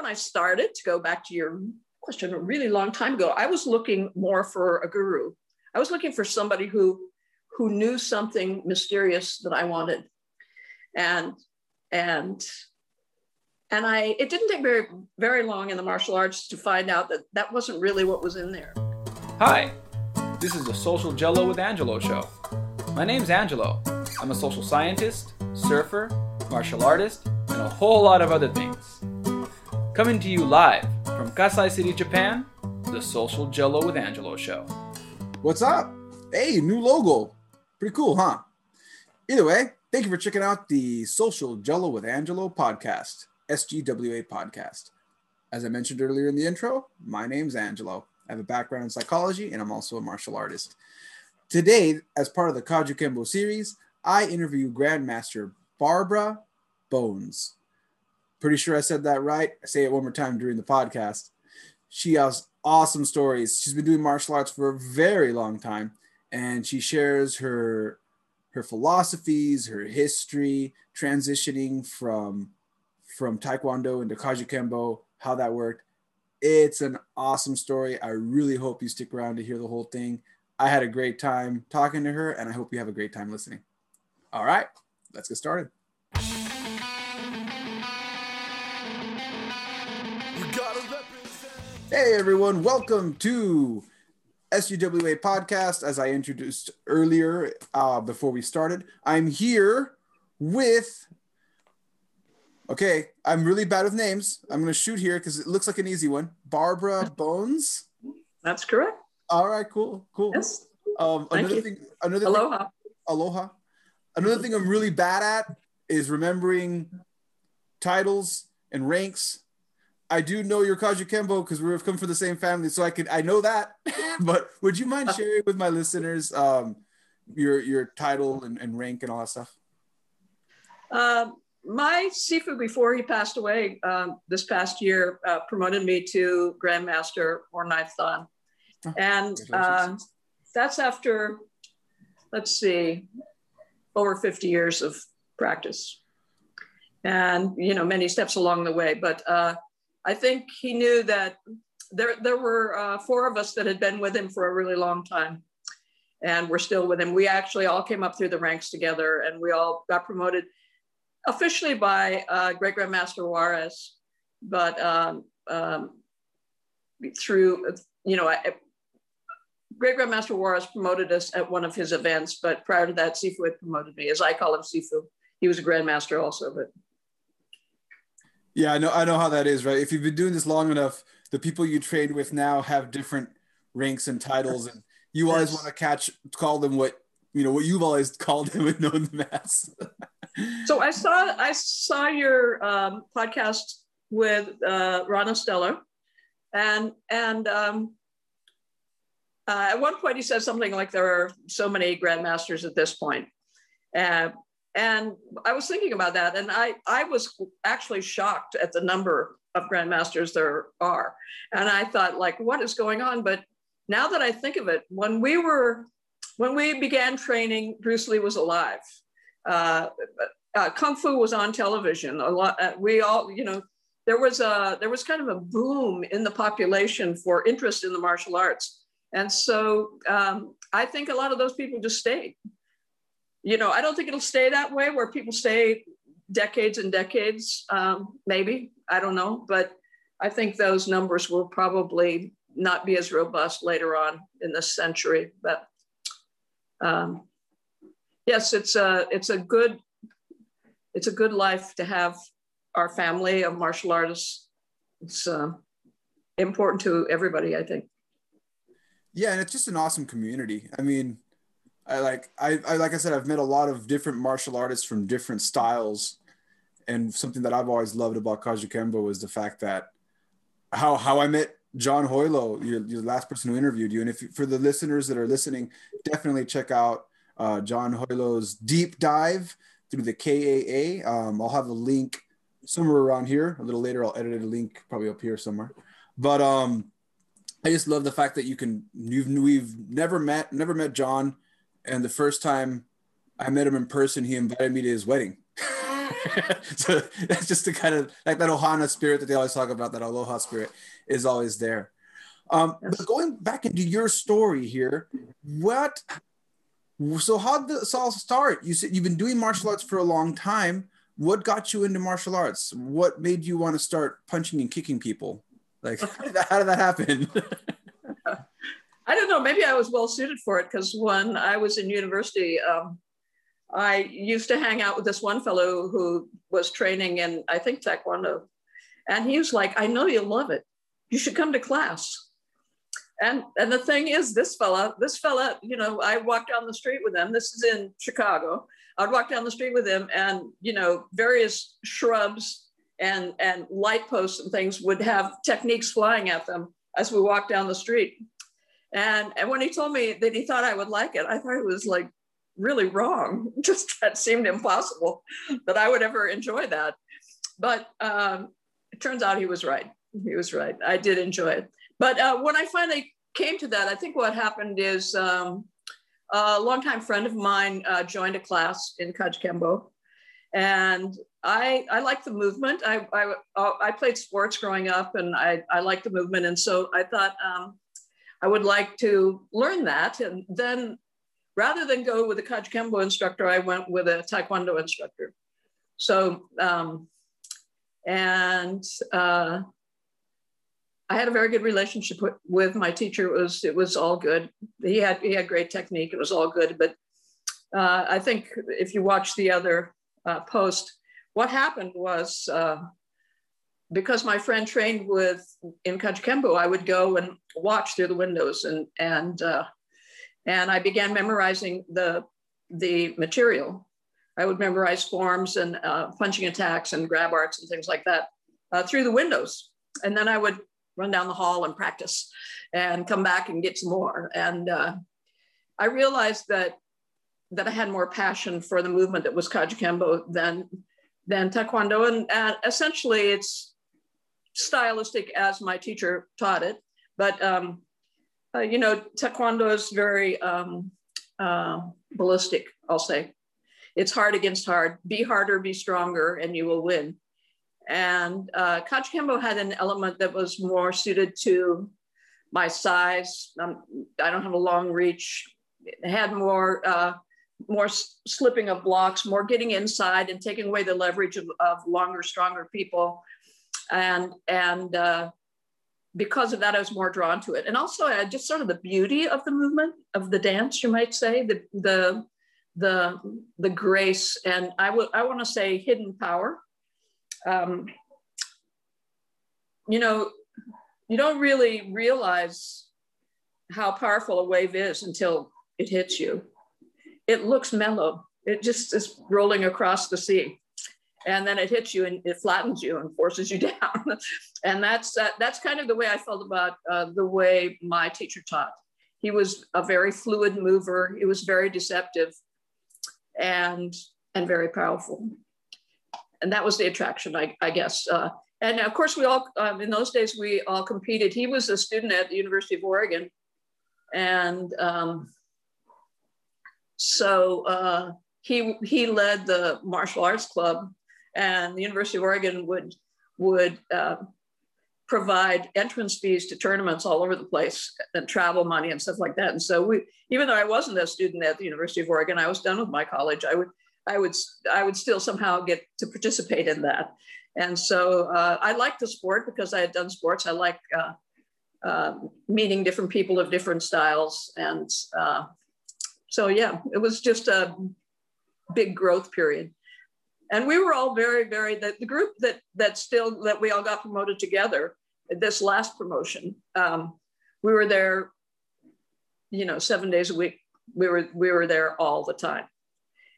when I started, to go back to your question a really long time ago, I was looking more for a guru. I was looking for somebody who who knew something mysterious that I wanted. And and and I it didn't take very very long in the martial arts to find out that that wasn't really what was in there. Hi. This is the Social Jello with Angelo show. My name's Angelo. I'm a social scientist, surfer, martial artist, and a whole lot of other things. Coming to you live from Kasai City, Japan, the Social Jello with Angelo show. What's up? Hey, new logo. Pretty cool, huh? Either way, thank you for checking out the Social Jello with Angelo podcast, SGWA podcast. As I mentioned earlier in the intro, my name's Angelo. I have a background in psychology and I'm also a martial artist. Today, as part of the Kajukenbo series, I interview Grandmaster Barbara Bones. Pretty sure I said that right. I say it one more time during the podcast. She has awesome stories. She's been doing martial arts for a very long time, and she shares her her philosophies, her history, transitioning from from Taekwondo into Kajukenbo, how that worked. It's an awesome story. I really hope you stick around to hear the whole thing. I had a great time talking to her, and I hope you have a great time listening. All right, let's get started. Hey everyone, welcome to SUWA podcast. As I introduced earlier uh, before we started, I'm here with. Okay, I'm really bad with names. I'm going to shoot here because it looks like an easy one. Barbara Bones. That's correct. All right, cool, cool. Yes. Um, Thank another you. thing, another Aloha. Thing, aloha. Another thing I'm really bad at is remembering titles and ranks. I do know your Kajukenbo because we've come from the same family, so I could I know that. but would you mind sharing with my listeners um, your your title and, and rank and all that stuff? Um, my Sifu, before he passed away um, this past year, uh, promoted me to Grandmaster or Ninth Dan. Oh, And uh, that's after, let's see, over 50 years of practice. And, you know, many steps along the way. But uh, I think he knew that there, there were uh, four of us that had been with him for a really long time. And we're still with him. We actually all came up through the ranks together and we all got promoted officially by uh, Great Grandmaster Juarez, but um, um, through, you know, I, Great Grandmaster Juarez promoted us at one of his events, but prior to that, Sifu had promoted me, as I call him Sifu. He was a Grandmaster also, but Yeah, I know I know how that is, right? If you've been doing this long enough, the people you train with now have different ranks and titles, and you always want to catch call them what you know what you've always called them and known them as. so I saw I saw your um, podcast with uh, Ron Stellar, and and um, uh, at one point he said something like there are so many grandmasters at this point, uh, and I was thinking about that, and I I was actually shocked at the number of grandmasters there are, and I thought like what is going on, but now that I think of it, when we were when we began training, Bruce Lee was alive. Uh, uh, Kung Fu was on television. A lot. Uh, we all, you know, there was a there was kind of a boom in the population for interest in the martial arts, and so um, I think a lot of those people just stayed. You know, I don't think it'll stay that way where people stay decades and decades. Um, maybe I don't know, but I think those numbers will probably not be as robust later on in this century. But um, yes, it's a it's a good it's a good life to have our family of martial artists. It's uh, important to everybody, I think. Yeah, and it's just an awesome community. I mean, I like I, I like I said, I've met a lot of different martial artists from different styles, and something that I've always loved about Kajukenbo was the fact that how how I met John Hoylo, your, your last person who interviewed you. And if for the listeners that are listening, definitely check out uh, John Hoylo's deep dive through the KAA. Um, I'll have a link somewhere around here. A little later, I'll edit a link probably up here somewhere. But um, I just love the fact that you can you've we've never met never met John, and the first time I met him in person, he invited me to his wedding. so that's just the kind of like that ohana spirit that they always talk about that aloha spirit is always there. Um, but going back into your story here what so how did this all start? You said you've been doing martial arts for a long time. What got you into martial arts? What made you want to start punching and kicking people? Like how did that, how did that happen I don't know. Maybe I was well suited for it because when I was in university, um, I used to hang out with this one fellow who was training in, I think, Taekwondo. And he was like, I know you'll love it. You should come to class. And, and the thing is, this fella, this fella, you know, I walked down the street with him. This is in Chicago. I'd walk down the street with him, and you know, various shrubs and and light posts and things would have techniques flying at them as we walked down the street. And, and when he told me that he thought I would like it, I thought it was like really wrong. Just that seemed impossible that I would ever enjoy that. But um, it turns out he was right. He was right. I did enjoy it. But uh, when I finally came to that, I think what happened is um, a longtime friend of mine uh, joined a class in Kajukenbo. And I, I like the movement. I, I, I played sports growing up and I, I like the movement. And so I thought, um, I would like to learn that. And then rather than go with a Kajukenbo instructor, I went with a Taekwondo instructor. So, um, and uh, I had a very good relationship with, with, my teacher. It was, it was all good. He had, he had great technique. It was all good. But uh, I think if you watch the other uh, post, what happened was uh, because my friend trained with in Kajukenbo, I would go and watch through the windows and and uh, and I began memorizing the the material. I would memorize forms and uh, punching attacks and grab arts and things like that uh, through the windows, and then I would run down the hall and practice, and come back and get some more. And uh, I realized that that I had more passion for the movement that was Kajukenbo than than Taekwondo, and essentially it's stylistic as my teacher taught it, but um, uh, you know, Taekwondo is very um, uh, ballistic, I'll say. It's hard against hard. Be harder, be stronger, and you will win. And uh, Kajukenbo had an element that was more suited to my size. Um, I don't have a long reach. It had more uh, more slipping of blocks, more getting inside and taking away the leverage of, of longer, stronger people and and uh, because of that, I was more drawn to it. And also, I just sort of the beauty of the movement of the dance, you might say, the the the the grace, and I would I want to say hidden power. Um, you know, you don't really realize how powerful a wave is until it hits you. It looks mellow. It just is rolling across the sea and then it hits you and it flattens you and forces you down. and that's that's kind of the way I felt about uh, the way my teacher taught. He was a very fluid mover. He was very deceptive, and and very powerful. And that was the attraction, I, I guess. Uh, and of course, we all um, in those days we all competed. He was a student at the University of Oregon, and um, so uh, he he led the martial arts club and the University of Oregon would would uh, provide entrance fees to tournaments all over the place and travel money and stuff like that. And so we, even though I wasn't a student at the University of Oregon, I was done with my college. I would, I would, I would still somehow get to participate in that. And so uh, I liked the sport because I had done sports. I like uh, uh, meeting different people of different styles. And uh, so, yeah, it was just a big growth period and we were all very very the, the group that that still that we all got promoted together this last promotion um, we were there you know seven days a week. We were we were there all the time.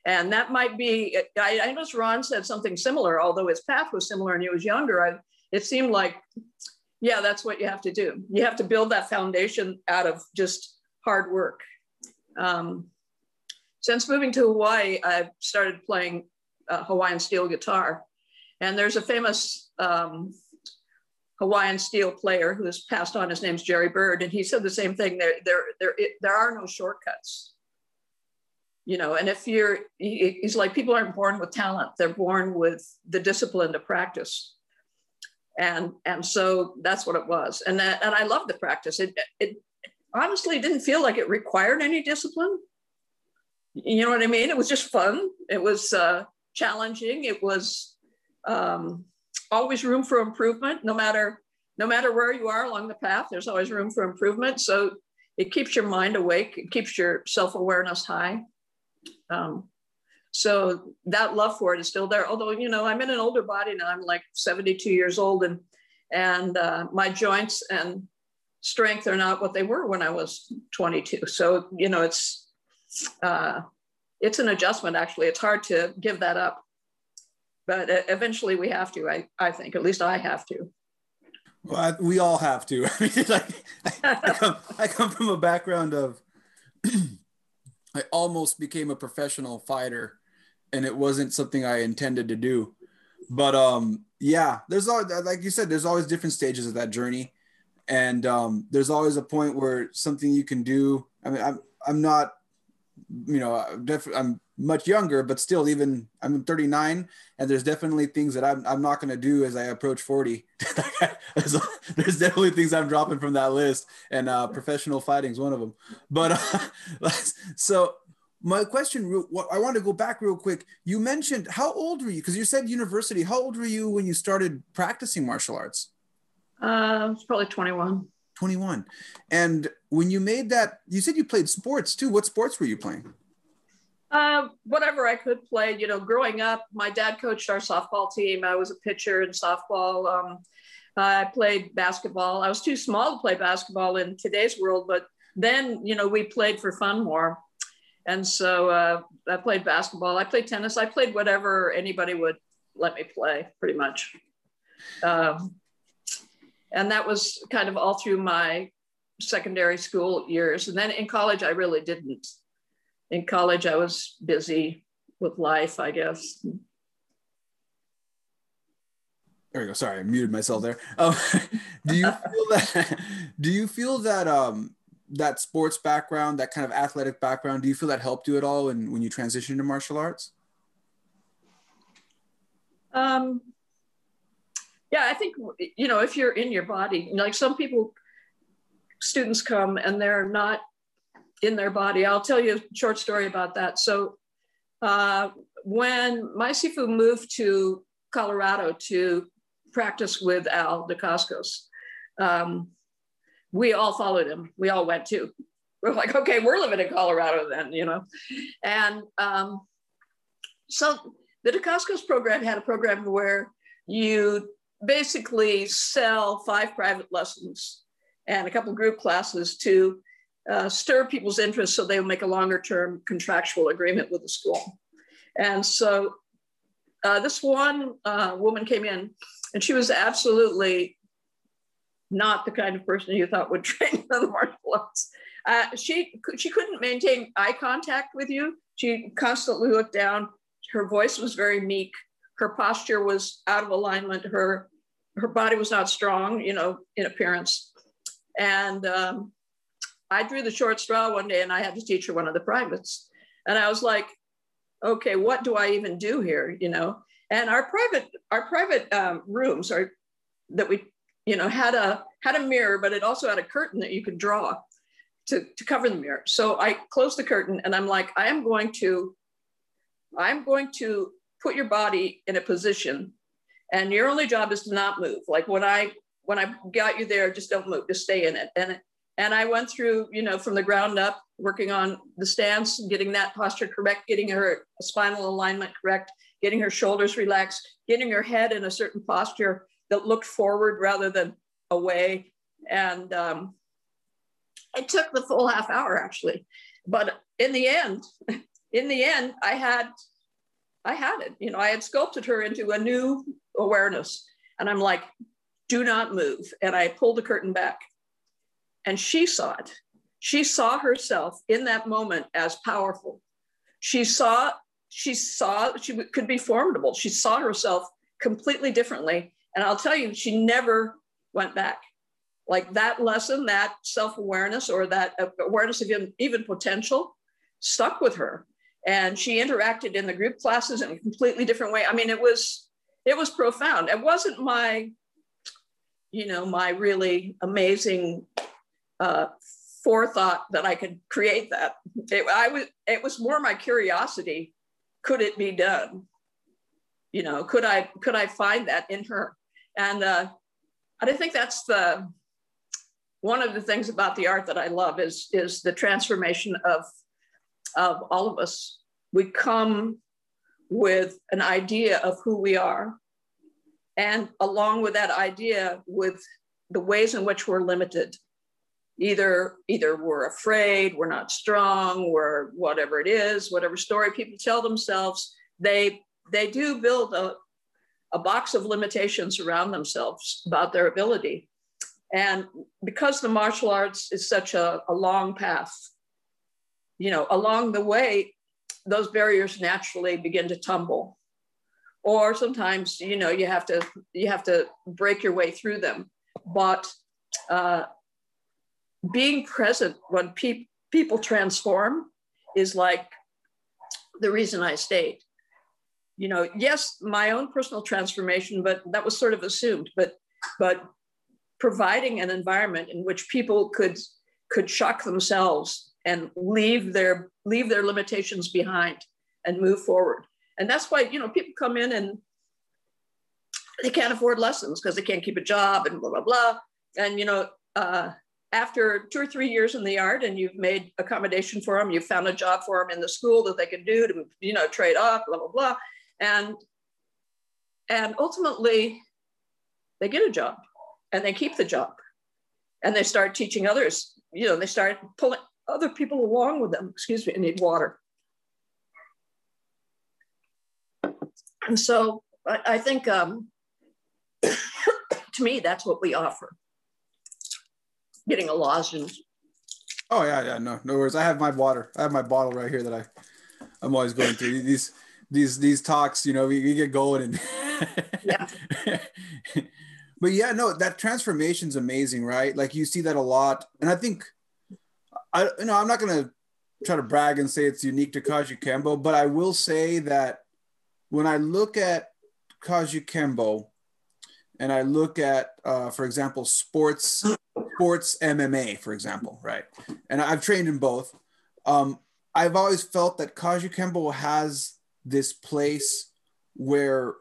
And that might be i, I noticed ron said something similar although his path was similar and he was younger. I, it seemed like yeah that's what you have to do. You have to build that foundation out of just hard work. Um, since moving to hawaii i've started playing uh, Hawaiian steel guitar. And there's a famous um, Hawaiian steel player who has passed on. His name's Jerry Byrd, and he said the same thing. There, there, there, it, there are no shortcuts. you know, and if you're, he's like, people aren't born with talent, they're born with the discipline to practice. And, and so that's what it was. And, that, and I love the practice. It, it honestly didn't feel like it required any discipline. You know what I mean? It was just fun. It was uh, challenging. It was um, always room for improvement, no matter no matter where you are along the path. There's always room for improvement. So it keeps your mind awake. It keeps your self awareness high. Um, so that love for it is still there. Although you know I'm in an older body now. I'm like 72 years old, and and uh, my joints and strength are not what they were when I was 22. So you know it's uh, it's an adjustment. Actually, it's hard to give that up, but eventually we have to. I I think at least I have to. Well, I, we all have to. I mean, like, I, I, come, I come from a background of I almost became a professional fighter, and it wasn't something I intended to do. But um, yeah, there's always, like you said, there's always different stages of that journey, and um, there's always a point where something you can do. I mean, I'm I'm not, you know, def- I'm much younger, but still, even I'm 39, and there's definitely things that I'm, I'm not going to do as I approach 40. there's, definitely things I'm dropping from that list, and uh, professional fighting is one of them. But uh, so my question, I want to go back real quick. You mentioned how old were you? Because you said university. How old were you when you started practicing martial arts? Uh, I was probably 21. 21. And when you made that, you said you played sports too. What sports were you playing? Uh, whatever I could play. You know, growing up, my dad coached our softball team. I was a pitcher in softball. Um, I played basketball. I was too small to play basketball in today's world, but then, you know, we played for fun more. And so uh, I played basketball. I played tennis. I played whatever anybody would let me play, pretty much. Um, and that was kind of all through my secondary school years. And then in college, I really didn't in college, I was busy with life, I guess. There we go. Sorry, I muted myself there. Um, do you feel that? Do you feel that um, that sports background, that kind of athletic background, do you feel that helped you at all when when you transitioned to martial arts? Um, yeah, I think you know if you're in your body, like some people, students come and they're not in their body. I'll tell you a short story about that. So uh, when my Sifu moved to Colorado to practice with Al Dacascos, um, we all followed him. We all went too. We're like, okay, we're living in Colorado then, you know. And um, so the Dacascos program had a program where you basically sell five private lessons and a couple group classes to uh, stir people's interest so they will make a longer term contractual agreement with the school. And so uh, this one uh, woman came in and she was absolutely not the kind of person you thought would train in the martial arts. Uh, she, she couldn't maintain eye contact with you. She constantly looked down. Her voice was very meek. Her posture was out of alignment. Her, her body was not strong, you know, in appearance. And um, I drew the short straw one day and I had to teach her one of the privates. And I was like, okay, what do I even do here? You know, and our private, our private um, rooms are that we, you know, had a had a mirror, but it also had a curtain that you could draw to, to cover the mirror. So I closed the curtain and I'm like, I am going to, I'm going to put your body in a position and your only job is to not move. Like when I when I got you there, just don't move, just stay in it. And and I went through, you know, from the ground up, working on the stance, getting that posture correct, getting her spinal alignment correct, getting her shoulders relaxed, getting her head in a certain posture that looked forward rather than away. And um, it took the full half hour actually. But in the end, in the end, I had, I had it. You know, I had sculpted her into a new awareness. And I'm like, do not move. And I pulled the curtain back and she saw it. She saw herself in that moment as powerful. She saw, she saw she could be formidable. She saw herself completely differently. And I'll tell you, she never went back. Like that lesson, that self awareness or that uh, awareness of even potential stuck with her. and she interacted in the group classes in a completely different way. I mean, it was it was profound. It wasn't my, you know, my really amazing uh, forethought that I could create that. It, I was it was more my curiosity. Could it be done? You know, could I could I find that in her? And uh, I think that's the one of the things about the art that I love is is the transformation of of all of us. We come with an idea of who we are, and along with that idea, with the ways in which we're limited. Either either we're afraid, we're not strong, we're whatever it is, whatever story people tell themselves, they they do build a, a box of limitations around themselves about their ability. And because the martial arts is such a, a long path, you know, along the way, those barriers naturally begin to tumble. Or sometimes, you know, you have to you have to break your way through them. But uh, being present when pe- people transform is like the reason I stayed. You know, yes, my own personal transformation, but that was sort of assumed. But but providing an environment in which people could could shock themselves and leave their leave their limitations behind and move forward. And that's why you know people come in and they can't afford lessons because they can't keep a job and blah blah blah. And you know, uh, after two or three years in the art, and you've made accommodation for them, you've found a job for them in the school that they can do to you know trade off, blah blah blah, and and ultimately they get a job and they keep the job and they start teaching others you know they start pulling other people along with them excuse me need water. And so i, I think um, to me that's what we offer. Getting a lozenge. Oh yeah yeah no no worries. I have my water. I have my bottle right here that i i'm always going through. These these these talks you know we, we get going and yeah. But yeah, no, that transformation is amazing, right? Like you see that a lot, and I think, I you know, I'm not gonna try to brag and say it's unique to Kajukenbo, but I will say that when I look at Kajukenbo, and I look at, uh, for example, sports, sports MMA, for example, right? And I've trained in both. Um, I've always felt that Kajukenbo has this place where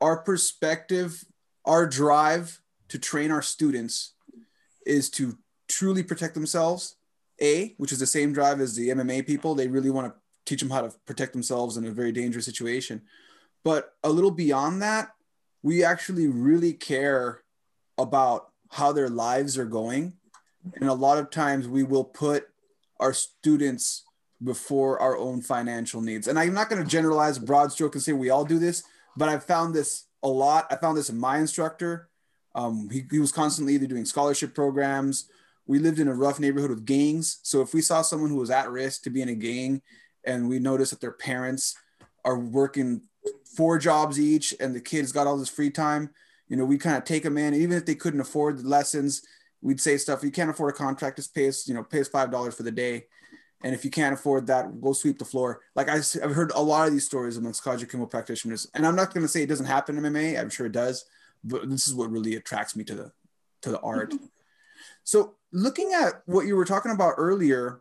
our perspective our drive to train our students is to truly protect themselves. A, which is the same drive as the MMA people. They really want to teach them how to protect themselves in a very dangerous situation. But a little beyond that, we actually really care about how their lives are going. And a lot of times we will put our students before our own financial needs. And I'm not going to generalize broad stroke and say we all do this, but I've found this a lot. I found this in my instructor. Um, he, he was constantly either doing scholarship programs. We lived in a rough neighborhood with gangs. So if we saw someone who was at risk to be in a gang and we noticed that their parents are working four jobs each and the kids got all this free time, you know, we kind of take them in, even if they couldn't afford the lessons, we'd say stuff. You can't afford a contract, just pay us, you know, pay us $5 for the day. And if you can't afford that, go sweep the floor. Like I, have heard a lot of these stories amongst Kajukenbo practitioners, and I'm not going to say it doesn't happen in MMA. I'm sure it does, but this is what really attracts me to the to the art. So looking at what you were talking about earlier,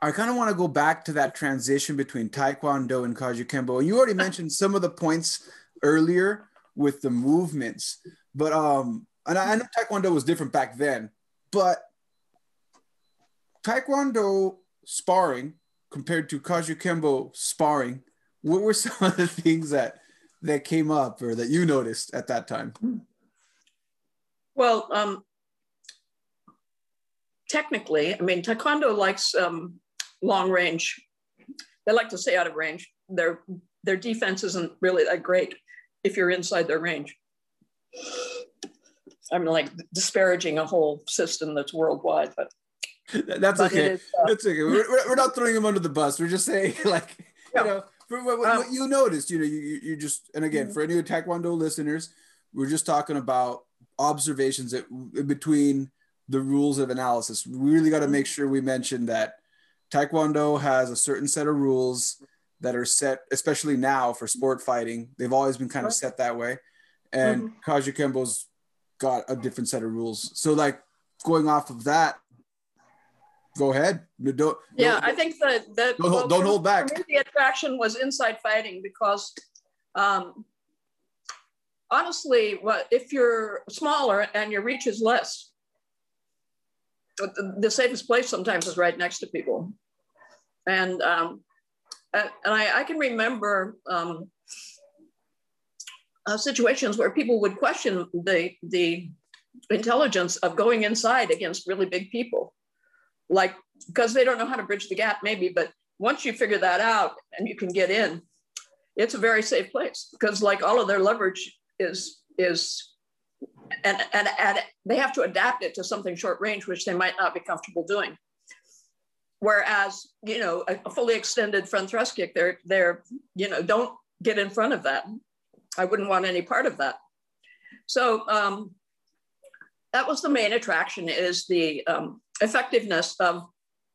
I kind of want to go back to that transition between Taekwondo and Kajukenbo. And you already mentioned some of the points earlier with the movements, but um, and I know Taekwondo was different back then, but Taekwondo sparring compared to Kajukenbo sparring, what were some of the things that that came up or that you noticed at that time? Well, um, technically, I mean, Taekwondo likes um, long range. They like to stay out of range. Their their defense isn't really that great if you're inside their range. I'm like disparaging a whole system that's worldwide, but that's okay. Is, uh, That's okay. We're, we're not throwing them under the bus. We're just saying, like, you know, for what, um, what, you noticed, you know, you, you just, and again, mm-hmm. for any Taekwondo listeners, we're just talking about observations that between the rules of analysis. We really got to make sure we mention that Taekwondo has a certain set of rules that are set, especially now for sport fighting. They've always been kind of set that way. And mm-hmm. Kajukenbo's got a different set of rules. So, like, going off of that, go ahead. Don't, yeah, don't, I think that, that don't, well, don't hold back. the attraction was inside fighting because um, honestly, what if you're smaller and your reach is less? The safest place sometimes is right next to people. And um, and I, I, can remember um, uh, situations where people would question the the intelligence of going inside against really big people, like because they don't know how to bridge the gap, maybe. But once you figure that out and you can get in, it's a very safe place because like all of their leverage is is and, and and they have to adapt it to something short range which they might not be comfortable doing. Whereas you know a, a fully extended front thrust kick they're they're you know don't get in front of that. I wouldn't want any part of that. So um, that was the main attraction is the um, effectiveness of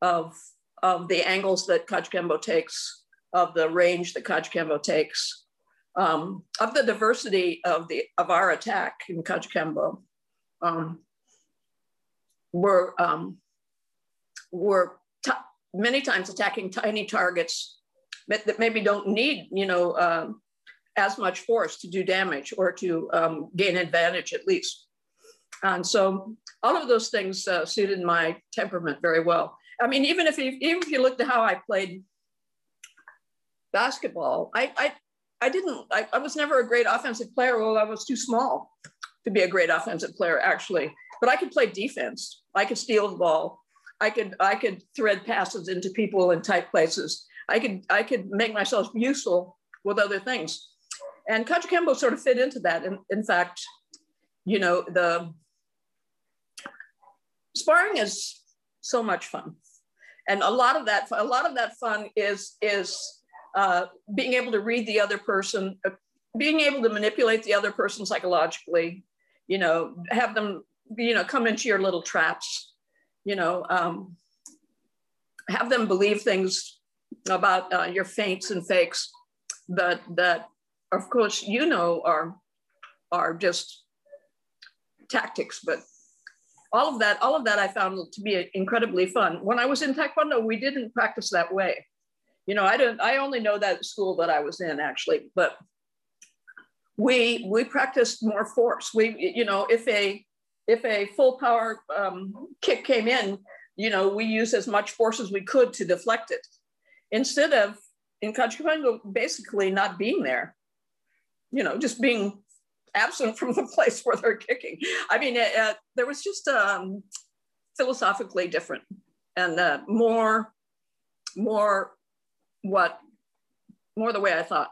of of the angles that Kajukenbo takes of the range that Kajukenbo takes um, of the diversity of the of our attack in Kajukenbo, um, we're um, we're many times attacking tiny targets that, that maybe don't need you know uh, as much force to do damage or to um, gain advantage at least. And so all of those things uh, suited my temperament very well. I mean, even if you, even if you looked at how I played basketball, I, I I didn't, I, I was never a great offensive player. Well, I was too small to be a great offensive player, actually. But I could play defense. I could steal the ball. I could I could thread passes into people in tight places. I could I could make myself useful with other things. And Kajukenbo sort of fit into that. In, in fact, you know, the sparring is so much fun. And a lot of that, a lot of that fun is is uh, being able to read the other person, uh, being able to manipulate the other person psychologically, you know, have them, you know, come into your little traps, you know, um, have them believe things about uh, your feints and fakes that that of course you know are are just tactics but all of that all of that i found to be incredibly fun. When i was in taekwondo we didn't practice that way you know, I don't, I only know that school that I was in actually, but we, we practiced more force. We, you know, if a, if a full power um, kick came in, you know, we used as much force as we could to deflect it instead of in Kajukenbo basically not being there, you know, just being absent from the place where they're kicking. I mean, uh, there was just um, philosophically different and uh, more, more what more the way I thought.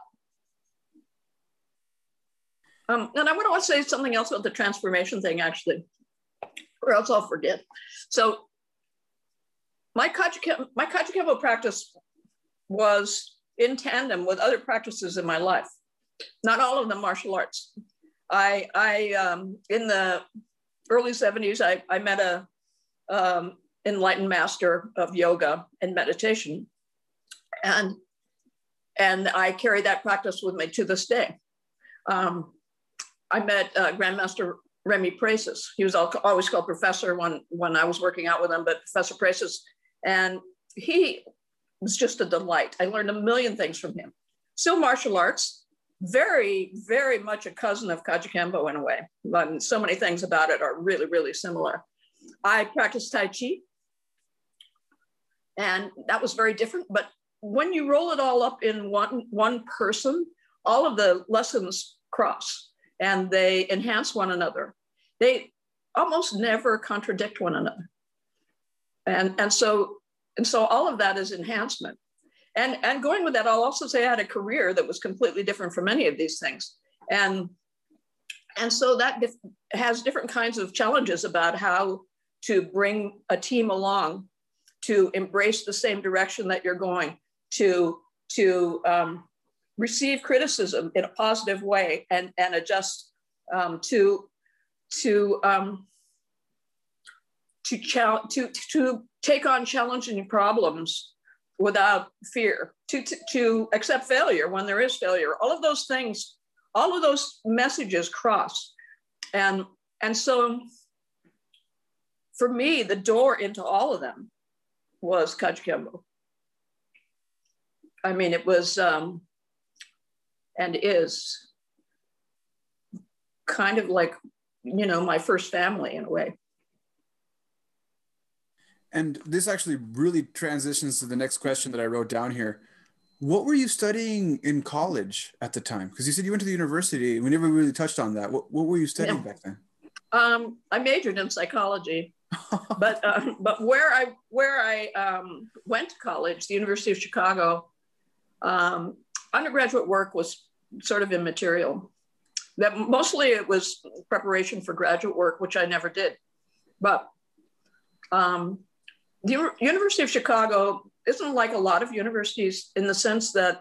Um, and I want to say something else about the transformation thing, actually, or else I'll forget. So my Kajukenbo, my practice was in tandem with other practices in my life. Not all of them martial arts. I, I um, in the early 70s, I, I met a um, enlightened master of yoga and meditation and and I carry that practice with me to this day. Um, I met uh, Grandmaster Remy Presas. He was always called Professor when when I was working out with him, but Professor Presas, and he was just a delight. I learned a million things from him. Still martial arts, very, very much a cousin of Kajukenbo in a way. But so many things about it are really, really similar. I practiced Tai Chi, and that was very different, but when you roll it all up in one, one person, all of the lessons cross and they enhance one another. They almost never contradict one another. And, and so and so all of that is enhancement. And, and going with that, I'll also say I had a career that was completely different from any of these things. And, and so that dif- has different kinds of challenges about how to bring a team along to embrace the same direction that you're going, to to um, receive criticism in a positive way and and adjust um, to to um, to, chal- to, to take on challenging problems without fear, to, to, to accept failure when there is failure. All of those things, all of those messages cross. And, and so for me, the door into all of them was Kajukenbo. I mean, it was um, and is kind of like, you know, my first family in a way. And this actually really transitions to the next question that I wrote down here. What were you studying in college at the time? Because you said you went to the university. We never really touched on that. What, what were you studying yeah. back then? Um, I majored in psychology, but uh, but where I where I um, went to college, the University of Chicago, um, undergraduate work was sort of immaterial. That mostly it was preparation for graduate work, which I never did. But um, the University of Chicago isn't like a lot of universities in the sense that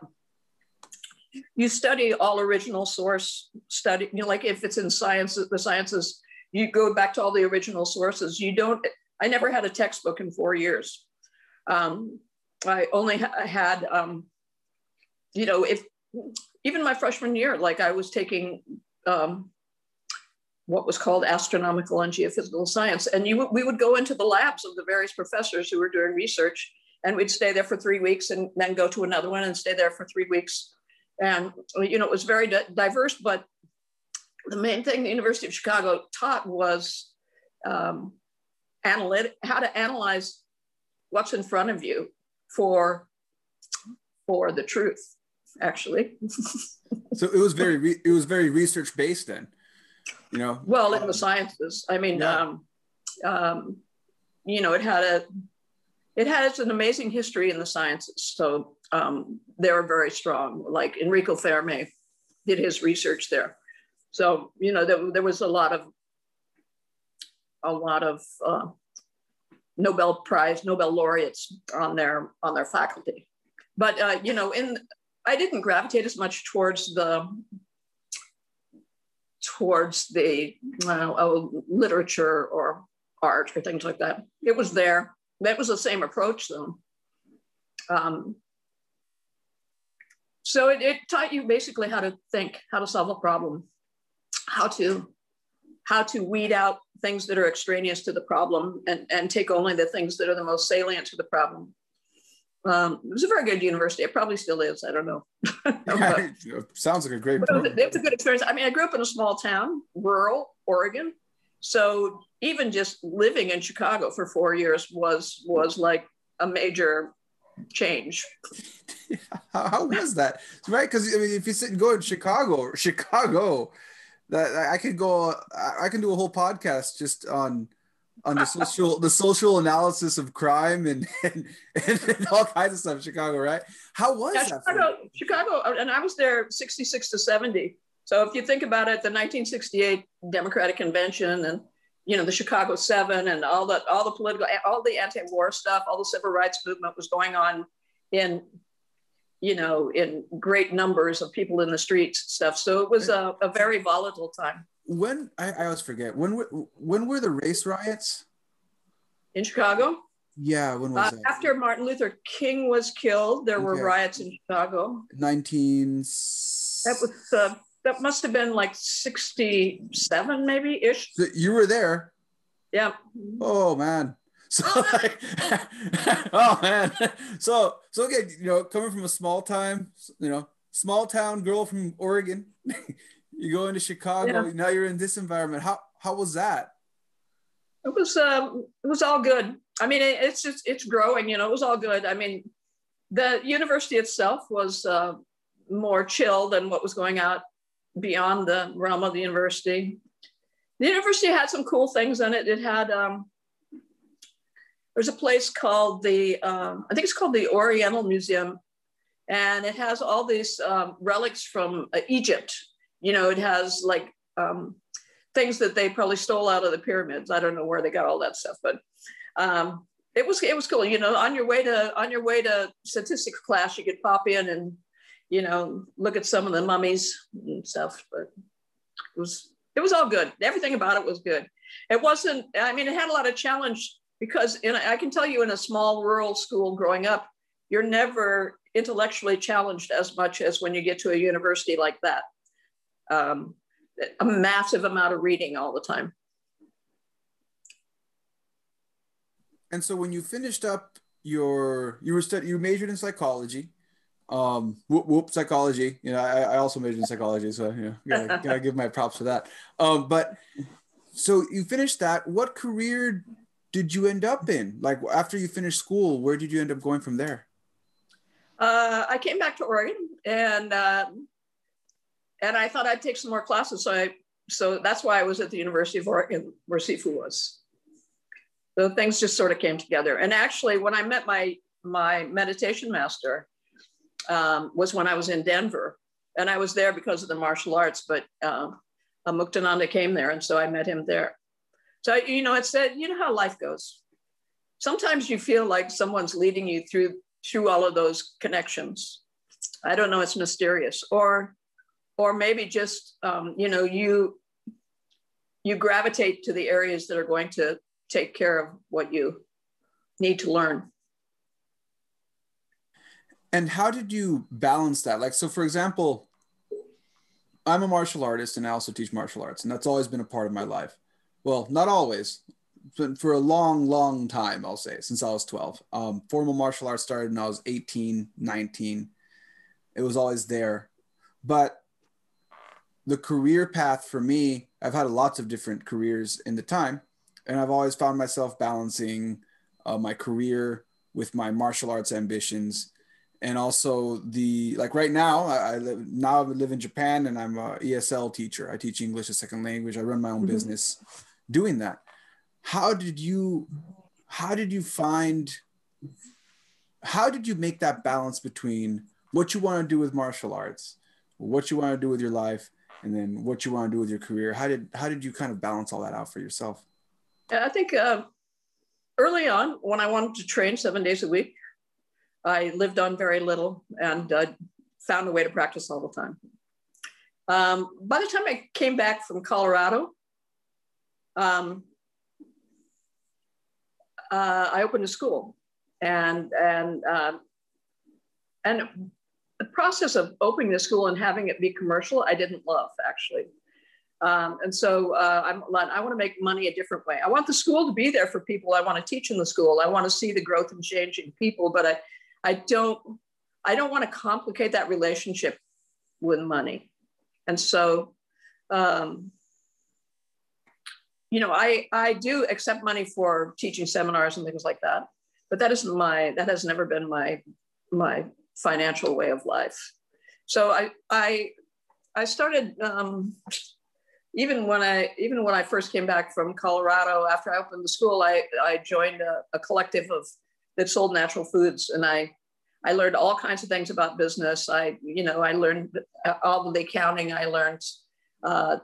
you study all original source study. You know, like if it's in science, the sciences, you go back to all the original sources. You don't. I never had a textbook in four years. Um, I only ha- had, um, you know, if even my freshman year, like I was taking um, what was called astronomical and geophysical science. And you, we would go into the labs of the various professors who were doing research, and we'd stay there for three weeks and then go to another one and stay there for three weeks. And, you know, it was very diverse, but the main thing the University of Chicago taught was um, analytic, how to analyze what's in front of you for, for the truth actually. so it was very re- it was very research based then, you know. Well, in the sciences, I mean, yeah. um, um, you know, it had a it has an amazing history in the sciences. So um, they were very strong. Like Enrico Fermi did his research there. So you know, there, there was a lot of a lot of uh, Nobel Prize, Nobel laureates on their on their faculty. But uh, you know, in I didn't gravitate as much towards the towards the uh, literature or art or things like that. It was there. That was the same approach though. Um, so it, it taught you basically how to think, how to solve a problem, how to how to weed out things that are extraneous to the problem and, and take only the things that are the most salient to the problem. Um, it was a very good university. It probably still is. I don't know. but, sounds like a great. It was, it was a good experience. I mean, I grew up in a small town, rural Oregon, so even just living in Chicago for four years was was like a major change. how, how was that? Right, because I mean, if you sit and go in Chicago, Chicago, that I could go. I can do a whole podcast just on on the social the social analysis of crime and and, and all kinds of stuff in Chicago, right? How was yeah, that? Chicago, Chicago, uh, and I was there 66 to 70. So if you think about it, the 1968 Democratic Convention and you know the Chicago Seven and all the all the political all the anti-war stuff, all the civil rights movement was going on in you know in great numbers of people in the streets and stuff. So it was a, a very volatile time when I, I always forget when when were the race riots in Chicago? Yeah, when was uh, that? After Martin Luther King was killed, there okay. were riots in Chicago. Nineteen. That was uh, that must have been like sixty-seven, maybe ish. So you were there. Yeah. Oh man. So like, oh man. So so again, you know, coming from a small time, you know, small town girl from Oregon. you go into Chicago. Yeah. Now you're in this environment. How how was that? It was um, it was all good. I mean, it, it's just it's growing. You know, it was all good. I mean, the university itself was uh, more chill than what was going out beyond the realm of the university. The university had some cool things in it. It had um, there's a place called the um, I think it's called the Oriental Museum, and it has all these um, relics from uh, Egypt you know, it has like um, things that they probably stole out of the pyramids. I don't know where they got all that stuff, but um, it was it was cool. You know, on your way to on your way to statistics class, you could pop in and you know look at some of the mummies and stuff. But it was it was all good. Everything about it was good. It wasn't, I mean, it had a lot of challenge because in, I can tell you in a small rural school growing up, you're never intellectually challenged as much as when you get to a university like that. Um, a massive amount of reading all the time. And so when you finished up your, you were studying, you majored in psychology. Um, whoop, whoop, psychology. You know, I, I also majored in psychology, so you know, gotta, gotta give my props for that. Um, but so you finished that. What career did you end up in? Like after you finished school, where did you end up going from there? Uh, I came back to Oregon and uh, and I thought I'd take some more classes. So I so that's why I was at the University of Oregon, where Sifu was. So things just sort of came together. And actually, when I met my my meditation master, um, was when I was in Denver, and I was there because of the martial arts. But uh, Muktananda came there, and so I met him there. So you know, it's that you know how life goes. Sometimes you feel like someone's leading you through through all of those connections. I don't know, it's mysterious. Or or maybe just um, you know, you you gravitate to the areas that are going to take care of what you need to learn. And how did you balance that? Like, so for example, I'm a martial artist and I also teach martial arts, and that's always been a part of my life. Well, not always, but for a long, long time, I'll say, since I was 12. Um, formal martial arts started when I was 18, 19. It was always there. But the career path for me, I've had lots of different careers in the time, and I've always found myself balancing uh, my career with my martial arts ambitions and also the like right now I, I, live now I live in Japan and I'm a ESL teacher. I teach English as second language. I run my own mm-hmm. business doing that how did you how did you find how did you make that balance between what you want to do with martial arts what you want to do with your life and then what you want to do with your career. How did how did you kind of balance all that out for yourself? I think uh, early on when i wanted to train seven days a week i lived on very little and uh, found a way to practice all the time. Um, by the time i came back from colorado um, uh, I opened a school, and and uh, and process of opening the school and having it be commercial, I didn't love actually. Um, and so uh, I'm, I want to make money a different way. I want the school to be there for people. I want to teach in the school. I want to see the growth and change in people, but I, I don't, I don't want to complicate that relationship with money. And so, um, you know, I, I do accept money for teaching seminars and things like that, but that isn't my, that has never been my, my financial way of life. So I, I, I started, um, even when I, even when I first came back from Colorado, after I opened the school, I, I joined a, a collective of, that sold natural foods. And I, I learned all kinds of things about business. I, you know, I learned all of the accounting. I learned uh,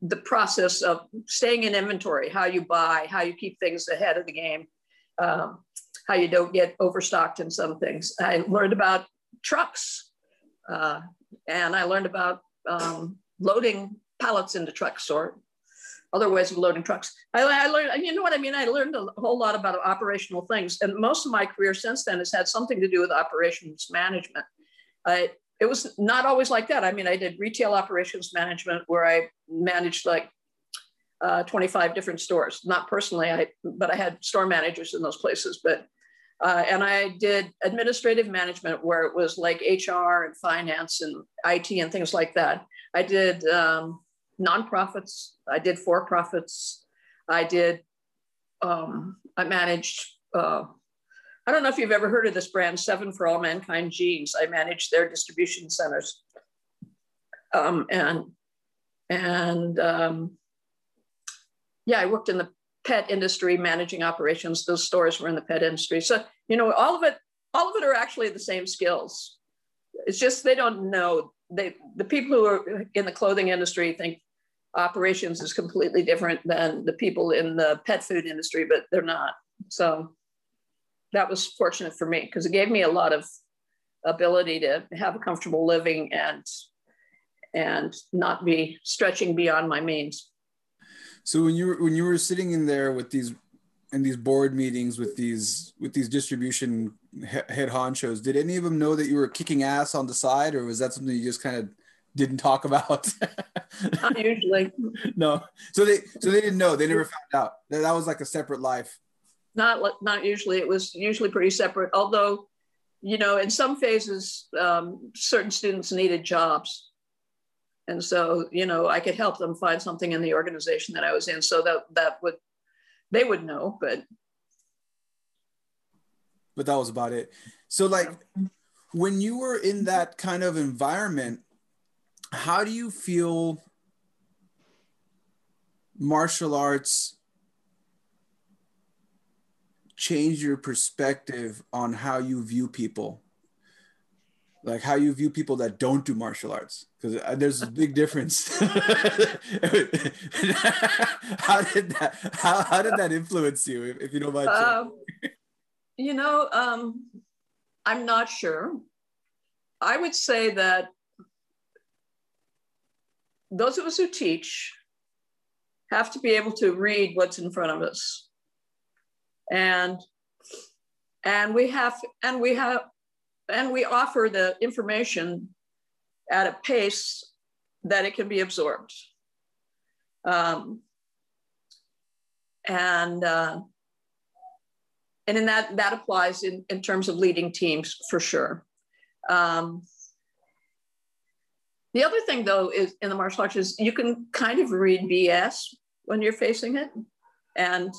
the process of staying in inventory, how you buy, how you keep things ahead of the game, um, how you don't get overstocked in some things. I learned about trucks, uh, and I learned about um, loading pallets into trucks or other ways of loading trucks. I, I, learned, you know what I mean? I learned a whole lot about operational things. And most of my career since then has had something to do with operations management. I, it was not always like that. I mean, I did retail operations management where I managed like uh, 25 different stores. Not personally, I but I had store managers in those places. But uh, and I did administrative management where it was like HR and finance and IT and things like that. I did um, nonprofits. I did for profits. I did. Um, I managed uh, I don't know if you've ever heard of this brand, Seven for All Mankind Jeans. I managed their distribution centers. Um, and and um, yeah, I worked in the pet industry, managing operations. Those stores were in the pet industry. So, you know, all of it, all of it are actually the same skills. It's just they don't know. They the people who are in the clothing industry think operations is completely different than the people in the pet food industry, but they're not. So that was fortunate for me because it gave me a lot of ability to have a comfortable living and and not be stretching beyond my means. So when you were when you were sitting in there with these in these board meetings with these with these distribution head honchos, did any of them know that you were kicking ass on the side, or was that something you just kind of didn't talk about? Not usually. no. So they so they didn't know. They never found out. That that was like a separate life. Not not usually. It was usually pretty separate. Although, you know, in some phases, um, certain students needed jobs, and so you know, I could help them find something in the organization that I was in. So that that would they would know, but but that was about it. So like when you were in mm-hmm. that kind of environment, how do you feel martial arts change your perspective on how you view people? Like how you view people that don't do martial arts? Because uh, there's a big difference. how did that? How, how did that influence you? If, if you don't mind. Um, you know, um, I'm not sure. I would say that those of us who teach have to be able to read what's in front of us and and we have and we have and we offer the information at a pace that it can be absorbed. Um, and uh, and in that that applies in, in terms of leading teams for sure. Um, the other thing, though, is in the martial arts is you can kind of read BS when you're facing it, and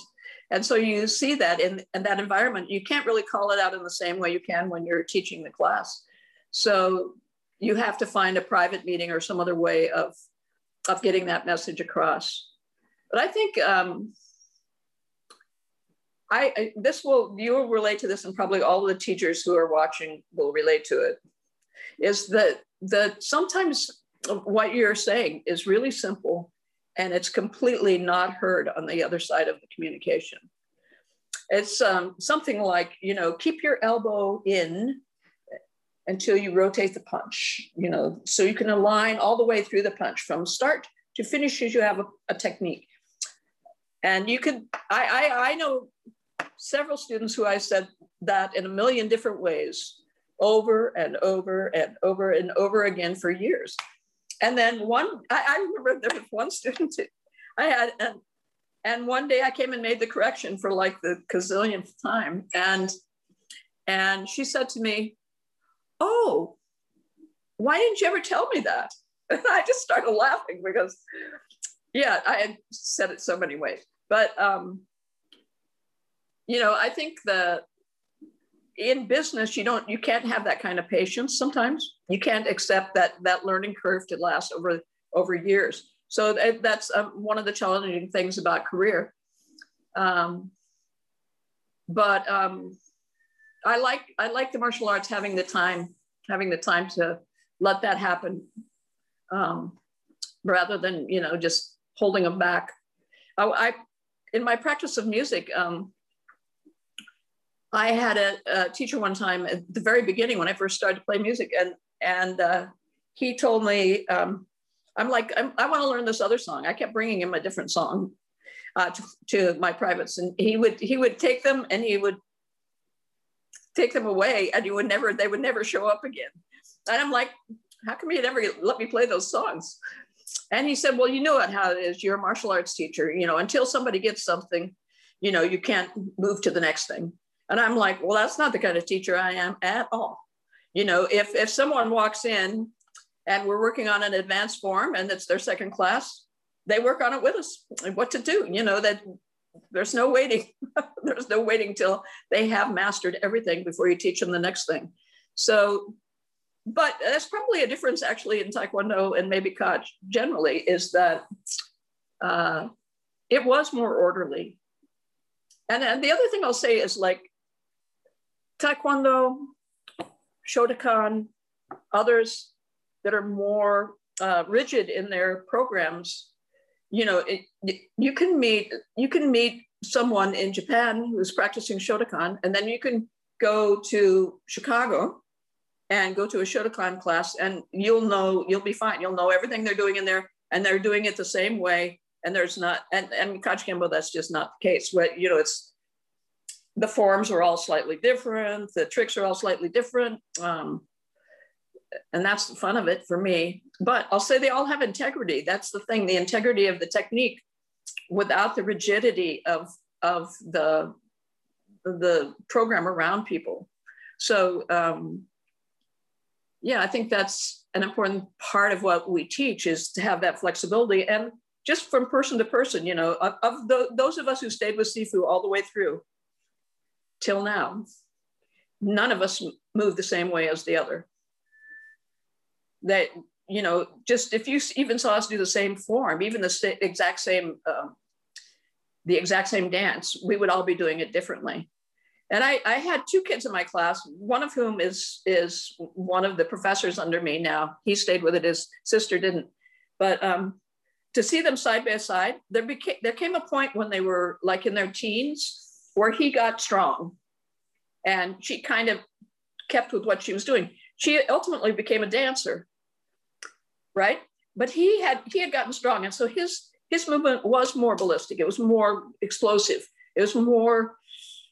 and so you see that in, in that environment. You can't really call it out in the same way you can when you're teaching the class. So you have to find a private meeting or some other way of of getting that message across. But I think um, I, I this will you will relate to this, and probably all the teachers who are watching will relate to it. Is that that sometimes what you're saying is really simple and it's completely not heard on the other side of the communication. It's um, something like, you know, keep your elbow in until you rotate the punch, you know, so you can align all the way through the punch from start to finish as you have a, a technique. And you could, I, I, I know several students who I said that in a million different ways over and over and over and over again for years. And then one, I, I remember there was one student I had, and, and one day I came and made the correction for like the gazillionth time. And, and she said to me, Oh, why didn't you ever tell me that? And I just started laughing because, yeah, I had said it so many ways. But, um, you know, I think that in business you don't you can't have that kind of patience sometimes. You can't accept that that learning curve to last over over years. So that's um, one of the challenging things about career. Um, but um, i like i like the martial arts having the time having the time to let that happen um, rather than you know just holding them back. I, I in my practice of music um, I had a, a, teacher one time at the very beginning when I first started to play music, and and uh, he told me, um, "I'm like, I'm, i want to learn this other song." I kept bringing him a different song uh, to, to my privates, and he would he would take them and he would take them away, and he would never they would never show up again. And I'm like, "How come you never let me play those songs?" And he said, "Well, you know how it is. You're a martial arts teacher. You know, until somebody gets something, you know, you can't move to the next thing." And I'm like, well, that's not the kind of teacher I am at all. You know, if if someone walks in and we're working on an advanced form and it's their second class, they work on it with us. What to do? You know that there's no waiting. there's no waiting till they have mastered everything before you teach them the next thing. So, but that's probably a difference actually in Taekwondo and maybe Kata generally is that uh, it was more orderly. And, and the other thing I'll say is like Taekwondo, Shotokan, others that are more uh, rigid in their programs, you know, it, you can meet you can meet someone in Japan who's practicing Shotokan, and then you can go to Chicago and go to a Shotokan class, and you'll know you'll be fine. You'll know everything they're doing in there, and they're doing it the same way and there's not, and, and Kajukenbo, that's just not the case. But, you know, it's, the forms are all slightly different, the tricks are all slightly different. Um, and that's the fun of it for me. But I'll say they all have integrity. That's the thing, the integrity of the technique without the rigidity of, of the, the program around people. So um, yeah, I think that's an important part of what we teach is to have that flexibility and just from person to person, you know, of, the, those of us who stayed with Sifu all the way through till now, none of us move the same way as the other. That, you know, just if you even saw us do the same form, even the exact same, um, the exact same dance, we would all be doing it differently. And I, I had two kids in my class, one of whom is, is one of the professors under me now. He stayed with it, his sister didn't. But um, to see them side by side, there, became, there came a point when they were like in their teens where he got strong and she kind of kept with what she was doing. She ultimately became a dancer, right? But he had he had gotten strong, and so his his movement was more ballistic. It was more explosive. It was more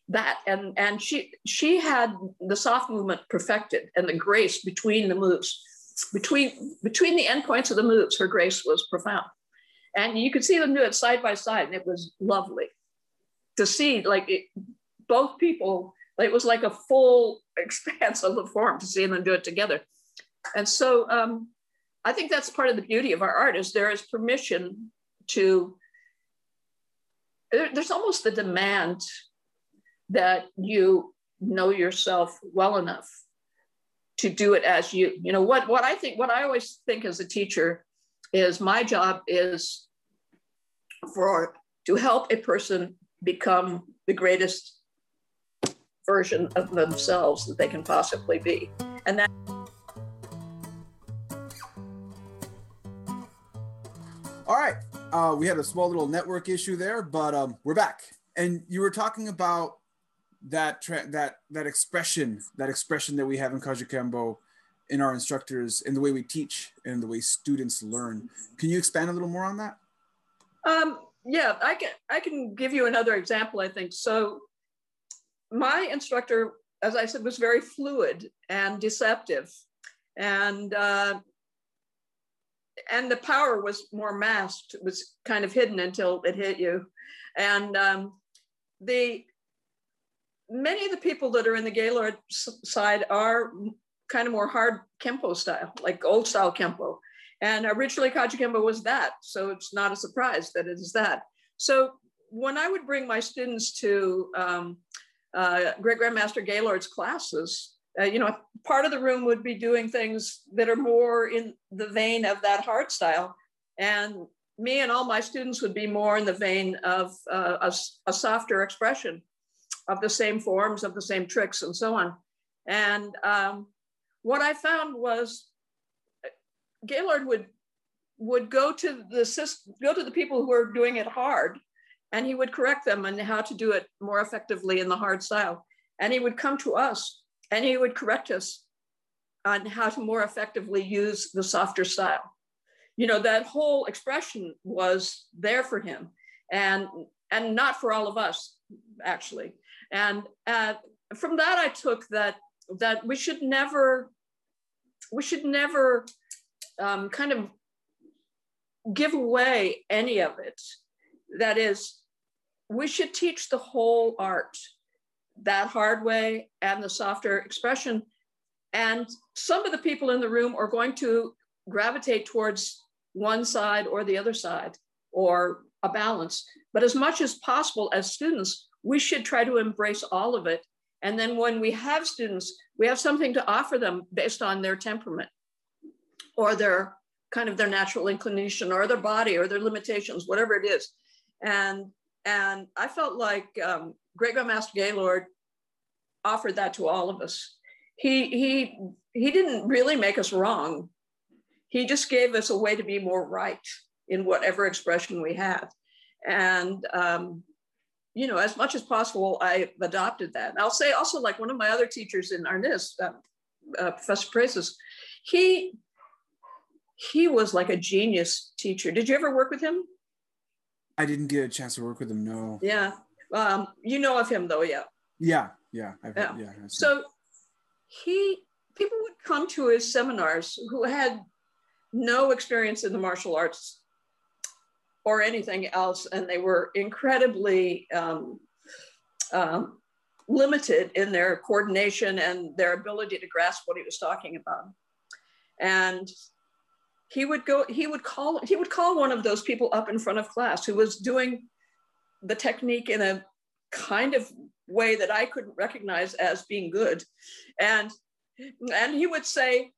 that and and she she had the soft movement perfected and the grace between the moves between between the endpoints of the moves her grace was profound and you could see them do it side by side and it was lovely to see like it, both people it was like a full expanse of the form to see them do it together. And so um, i think that's part of the beauty of our art is there is permission to there, there's almost the demand that you know yourself well enough to do it as you you know what what i think what i always think as a teacher is my job is for to help a person become the greatest version of themselves that they can possibly be and that all right uh, we had a small little network issue there but um, we're back and you were talking about that tra- that that expression that expression that we have in Kajukenbo in our instructors in the way we teach and the way students learn. Can you expand a little more on that? Um, yeah, I can I can give you another example. I think so. My instructor, as I said, was very fluid and deceptive, and uh, and the power was more masked. Was kind of hidden until it hit you, and um, the many of the people that are in the Gaylord side are kind of more hard Kempo style, like old style Kempo. And originally Kajukenbo was that. So it's not a surprise that it is that. So when I would bring my students to um, uh, Great Grandmaster Gaylord's classes, uh, you know, part of the room would be doing things that are more in the vein of that hard style. And me and all my students would be more in the vein of uh, a, a softer expression of the same forms, of the same tricks, and so on. And um, what I found was Gaylord would would go to the system, go to the people who are doing it hard, and he would correct them on how to do it more effectively in the hard style. And he would come to us and he would correct us on how to more effectively use the softer style. You know, that whole expression was there for him and and not for all of us, actually. And uh, from that, I took that that we should never we should never um, kind of give away any of it. That is, we should teach the whole art, that hard way and the softer expression. And some of the people in the room are going to gravitate towards one side or the other side or a balance. But as much as possible as students, we should try to embrace all of it. And then when we have students, we have something to offer them based on their temperament or their kind of their natural inclination or their body or their limitations, whatever it is. And and I felt like um, Great Grandmaster Gaylord offered that to all of us. He he he didn't really make us wrong. He just gave us a way to be more right in whatever expression we had. And um, you know, as much as possible, I adopted that. And I'll say also, like one of my other teachers in Arnis, uh, uh, Professor Presas, he he was like a genius teacher. Did you ever work with him? I didn't get a chance to work with him. No. Yeah. Um, you know of him though, yeah. Yeah, yeah, I've, Yeah. yeah. So he people would come to his seminars who had no experience in the martial arts or anything else, and they were incredibly um, um, limited in their coordination and their ability to grasp what he was talking about. And he would go, he would call, he would call one of those people up in front of class who was doing the technique in a kind of way that I couldn't recognize as being good. And and he would say,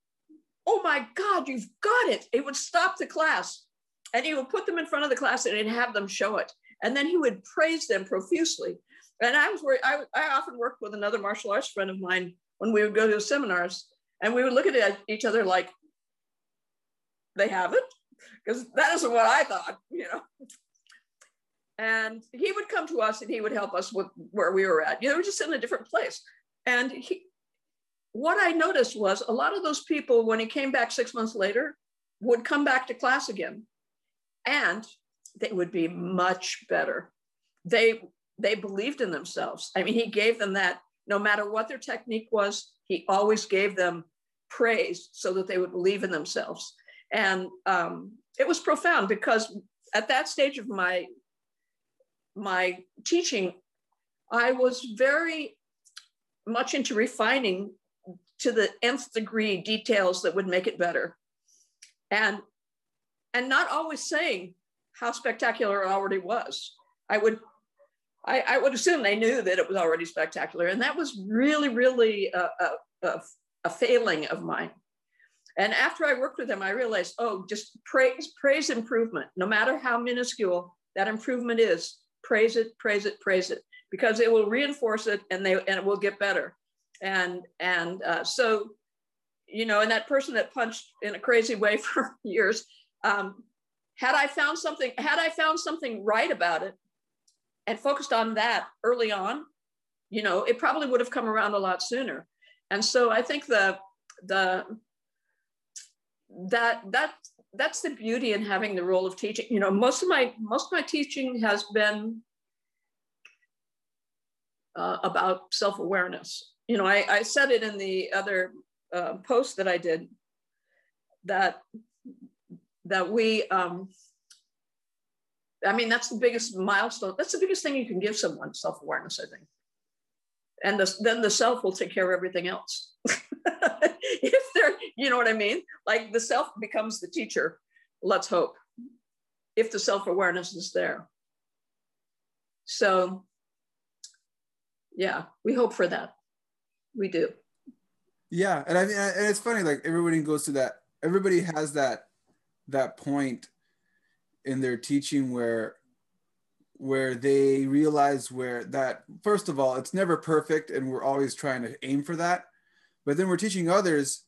Oh my God, you've got it. it would stop the class and he would put them in front of the class and have them show it. And then he would praise them profusely. And I was worried, I, I often worked with another martial arts friend of mine when we would go to seminars and we would look at each other like, they haven't, Because that isn't what I thought, you know. And he would come to us and he would help us with where we were at. You know, we're just in a different place. And he, what I noticed was a lot of those people, when he came back six months later, would come back to class again, and they would be much better. They they believed in themselves. I mean, he gave them that. No matter what their technique was, he always gave them praise so that they would believe in themselves. And um, it was profound because at that stage of my my teaching, I was very much into refining to the nth degree details that would make it better. And and not always saying how spectacular it already was. I would I, I would assume they knew that it was already spectacular. And that was really, really a, a, a, a failing of mine. And after I worked with them, I realized, oh, just praise, praise improvement. No matter how minuscule that improvement is, praise it, praise it, praise it, because it will reinforce it and they and it will get better. And and uh, so, you know, and that person that punched in a crazy way for years, um, had I found something, had I found something right about it, and focused on that early on, you know, it probably would have come around a lot sooner. And so I think the the that that that's the beauty in having the role of teaching. You know, most of my most of my teaching has been uh, about self-awareness. You know, I, I said it in the other uh, post that I did that that we um, I mean, that's the biggest milestone. That's the biggest thing you can give someone self awareness, I think. And the, then the self will take care of everything else. if they're, you know what I mean? Like the self becomes the teacher, let's hope, if the self awareness is there. So, yeah, we hope for that. We do. Yeah, and I mean, and it's funny. Like everybody goes to that. Everybody has that that point in their teaching where where they realize where that first of all it's never perfect and we're always trying to aim for that. But then we're teaching others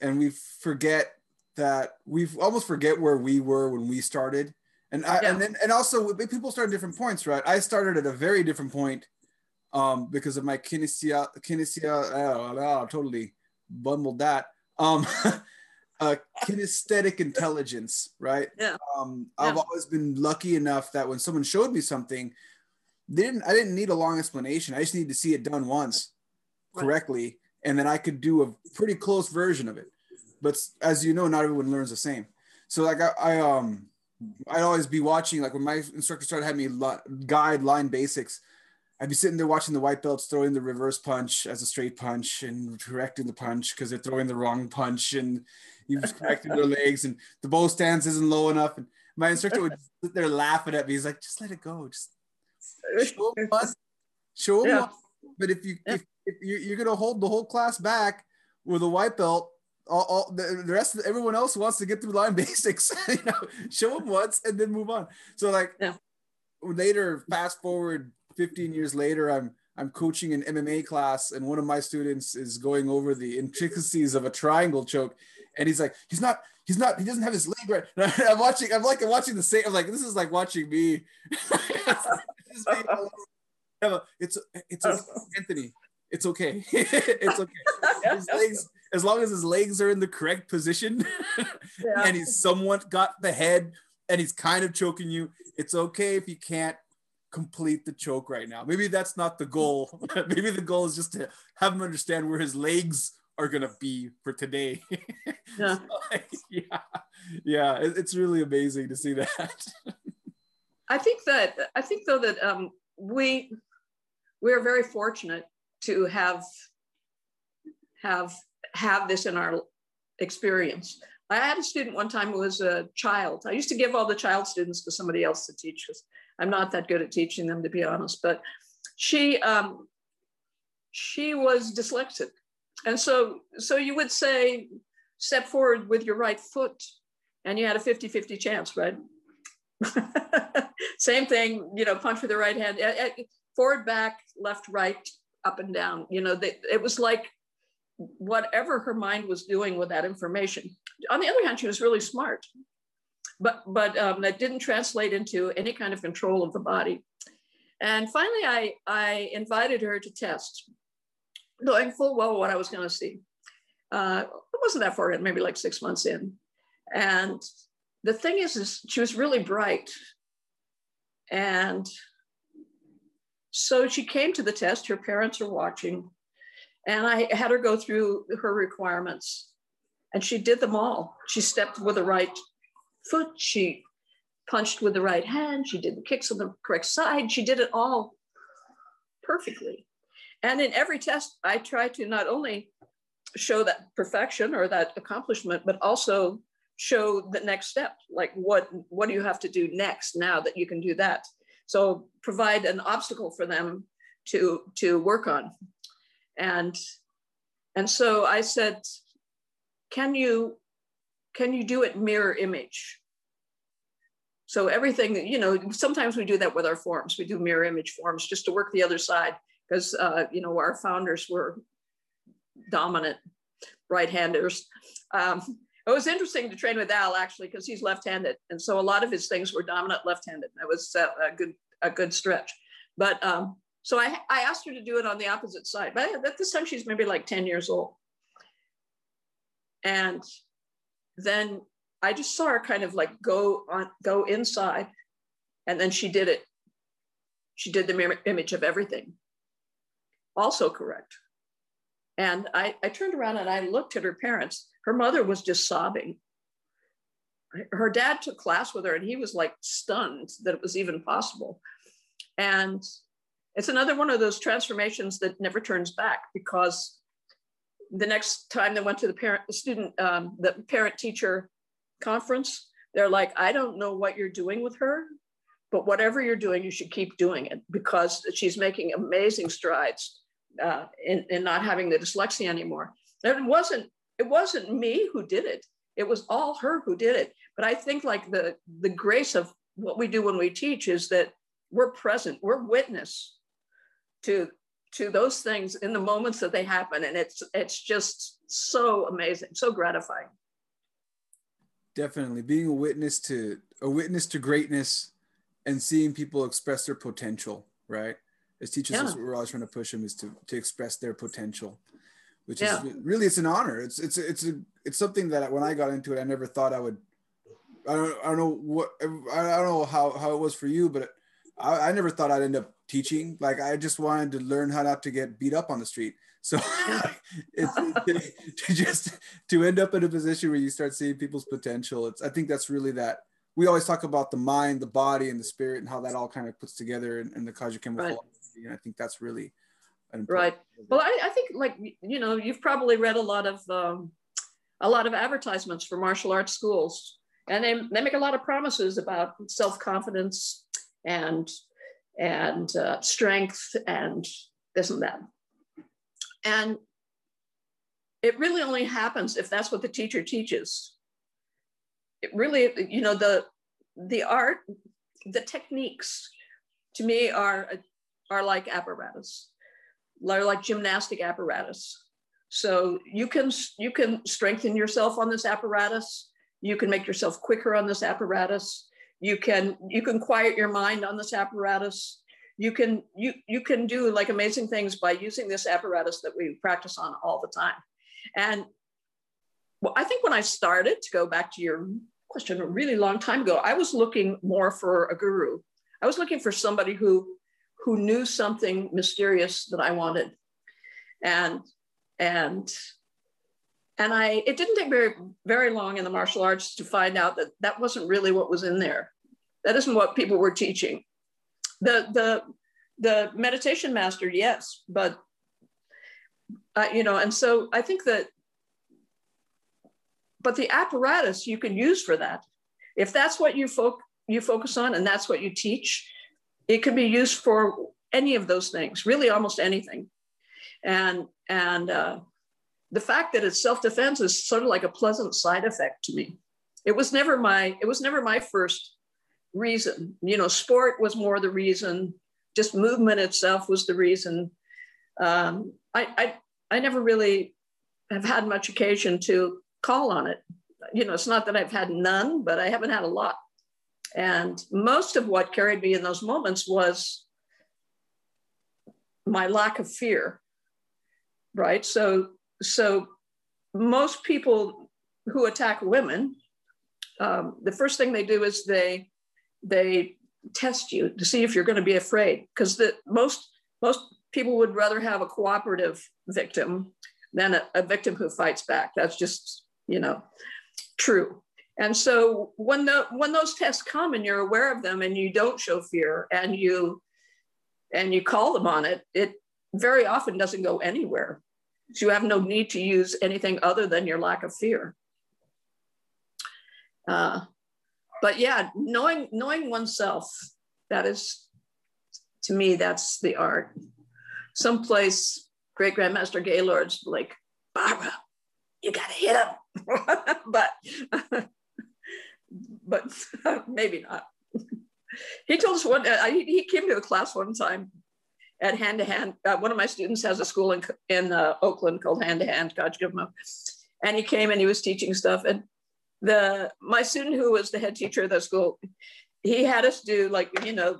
and we forget that we almost forget where we were when we started. And I, Yeah. and then and also people start at different points right? I started at a very different point um because of my kinesia kinesia oh, oh, totally bumbled that. Um uh kinesthetic intelligence right Yeah. um i've Yeah. always been lucky enough that when someone showed me something they didn't i didn't need a long explanation i just needed to see it done once Right. correctly and then i could do a pretty close version of it but as you know not everyone learns the same so like i, I um i'd always be watching like when my instructor started having me guide line basics I'd be sitting there watching the white belts throwing the reverse punch as a straight punch and correcting the punch because they're throwing the wrong punch and he was correcting their legs and the bow stance isn't low enough. And my instructor would sit there laughing at me. He's like, just let it go. Just show him once. Show him Yeah. once. But if you Yeah. if, if you're, you're gonna hold the whole class back with a white belt, all, all the, the rest of everyone else wants to get through line basics. you know, show them once and then move on. So like Yeah. later, fast forward 15 years later, I'm I'm coaching an MMA class, and one of my students is going over the intricacies of a triangle choke, and he's like, he's not, he's not, he doesn't have his leg right. And I'm watching, I'm like I'm watching the same. I'm like, this is like watching me. This is me all over. Emma, It's it's okay, Anthony. It's okay. it's okay. His legs, as long as his legs are in the correct position, Yeah. and he's somewhat got the head and he's kind of choking you. It's okay if you can't complete the choke right now. Maybe that's not the goal. Maybe the goal is just to have him understand where his legs are gonna be for today. Yeah, so, like, yeah, yeah. It's really amazing to see that. I think that I think though that um, we we are very fortunate to have have have this in our experience. I had a student one time who was a child. I used to give all the child students to somebody else to teach because I'm not that good at teaching them, to be honest. But she um, she was dyslexic, and so so you would say step forward with your right foot, and you had a 50-50 chance, right? Same thing, you know, punch with the right hand, forward, back, left, right, up and down. You know, they, it was like whatever her mind was doing with that information. On the other hand, she was really smart, but but um, that didn't translate into any kind of control of the body. And finally, I I invited her to test, knowing full well what I was going to see. Uh, it wasn't that far in, maybe like six months in, and the thing is, is she was really bright, and so she came to the test. Her parents are watching, and I had her go through her requirements, and she did them all. She stepped with the right foot, she punched with the right hand, she did the kicks on the correct side, she did it all perfectly. And in every test, I try to not only show that perfection or that accomplishment, but also show the next step. Like what what do you have to do next now that you can do that? So provide an obstacle for them to to work on. And and so I said, can you can you do it mirror image? So everything, you know, sometimes we do that with our forms. We do mirror image forms just to work the other side because, uh, you know, our founders were dominant right-handers. Um, it was interesting to train with Al actually because he's left-handed, and so a lot of his things were dominant left-handed. That was a, a good a good stretch. But um, so I, I asked her to do it on the opposite side. But at this time, she's maybe like 10 years old. And then I just saw her kind of like go on, go inside. And then she did it. She did the mirror image of everything. Also correct. And I, I turned around and I looked at her parents. Her mother was just sobbing. Her dad took class with her and he was like stunned that it was even possible. And it's another one of those transformations that never turns back because the next time they went to the parent, the student, um, the parent teacher conference, they're like, I don't know what you're doing with her, but whatever you're doing, you should keep doing it because she's making amazing strides uh, in, in not having the dyslexia anymore. And it wasn't, it wasn't me who did it. It was all her who did it. But I think like the, the grace of what we do when we teach is that we're present, we're witness to to those things in the moments that they happen and it's it's just so amazing so gratifying definitely being a witness to a witness to greatness and seeing people express their potential right as teachers yeah. we're always trying to push them is to to express their potential which yeah. is really it's an honor it's it's it's a it's something that when i got into it i never thought i would i don't, I don't know what i don't know how how it was for you but I, I never thought i'd end up teaching. Like I just wanted to learn how not to get beat up on the street. So it's, to just to end up in a position where you start seeing people's potential. It's I think that's really that we always talk about the mind, the body, and the spirit, and how that all kind of puts together in, in the Kajukenbo right. philosophy. And I think that's really right. Well, I, I, think like you know you've probably read a lot of um, a lot of advertisements for martial arts schools, and they they make a lot of promises about self confidence and and uh, strength and this and that. And it really only happens if that's what the teacher teaches. It really, you know, the the art, the techniques, to me are are like apparatus, are like gymnastic apparatus. So you can you can strengthen yourself on this apparatus. You can make yourself quicker on this apparatus you can you can quiet your mind on this apparatus you can you you can do like amazing things by using this apparatus that we practice on all the time and well, i think when i started to go back to your question a really long time ago. I was looking more for a guru. I was looking for somebody who who knew something mysterious that I wanted, and and and I it didn't take very very long in the martial arts to find out that that wasn't really what was in there. That isn't what people were teaching. The the the meditation master, yes, but uh, you know, and so I think that but the apparatus you can use for that. If that's what you, fo- you focus on and that's what you teach, it can be used for any of those things, really almost anything. And, and uh, the fact that it's self-defense is sort of like a pleasant side effect to me. It was never my, it was never my first reason. You know, sport was more the reason, just movement itself was the reason. Um, I, I, I never really have had much occasion to call on it. You know, it's not that I've had none, but I haven't had a lot. And most of what carried me in those moments was my lack of fear. Right. So, so most people who attack women, um, the first thing they do is they they test you to see if you're going to be afraid because the most most people would rather have a cooperative victim than a, a victim who fights back. That's just you know, true. And so when the when those tests come and you're aware of them and you don't show fear and you and you call them on it, it very often doesn't go anywhere. You have no need to use anything other than your lack of fear. Uh, but yeah, knowing knowing oneself, that is to me, that's the art. Someplace great grandmaster Gaylord's like, Barbara, you gotta hit him. but but maybe not. he told us one. Uh, he came to a class one time at Hand to Hand. Uh, one of my students has a school in in uh, Oakland called Hand to Hand, Kajukenbo, and he came and he was teaching stuff. And the my student who was the head teacher of the school, he had us do like you know.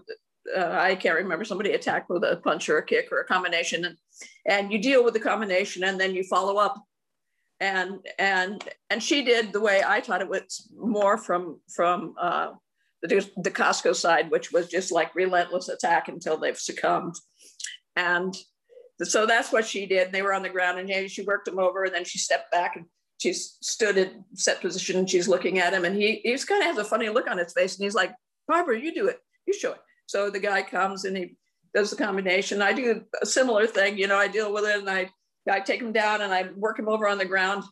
Uh, I can't remember somebody attacked with a punch or a kick or a combination, and, and you deal with the combination, and then you follow up and and and she did the way I taught it was more from from uh, the the Costco side, which was just like relentless attack until they've succumbed, and so that's what she did. They were on the ground, and she worked them over, and then she stepped back and she stood in set position, and she's looking at him, and he he's kind of has a funny look on his face, and he's like, "Barbara, you do it, you show it." So the guy comes and he does the combination. I do a similar thing, you know. I deal with it, and I I take him down and I work him over on the ground.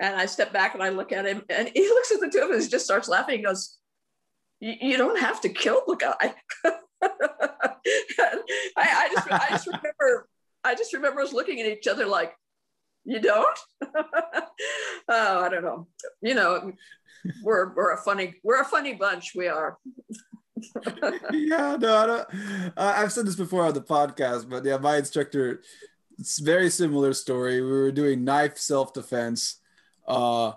And I step back and I look at him and he looks at the two of us, just starts laughing. He goes, You don't have to kill the guy. I, I, just, I just remember, I just remember us looking at each other like, you don't? oh, I don't know. You know, we're, we're a funny, we're a funny bunch. We are. yeah, no, I don't, uh, I've said this before on the podcast, but yeah, my instructor it's very similar story. We were doing knife self defense, uh,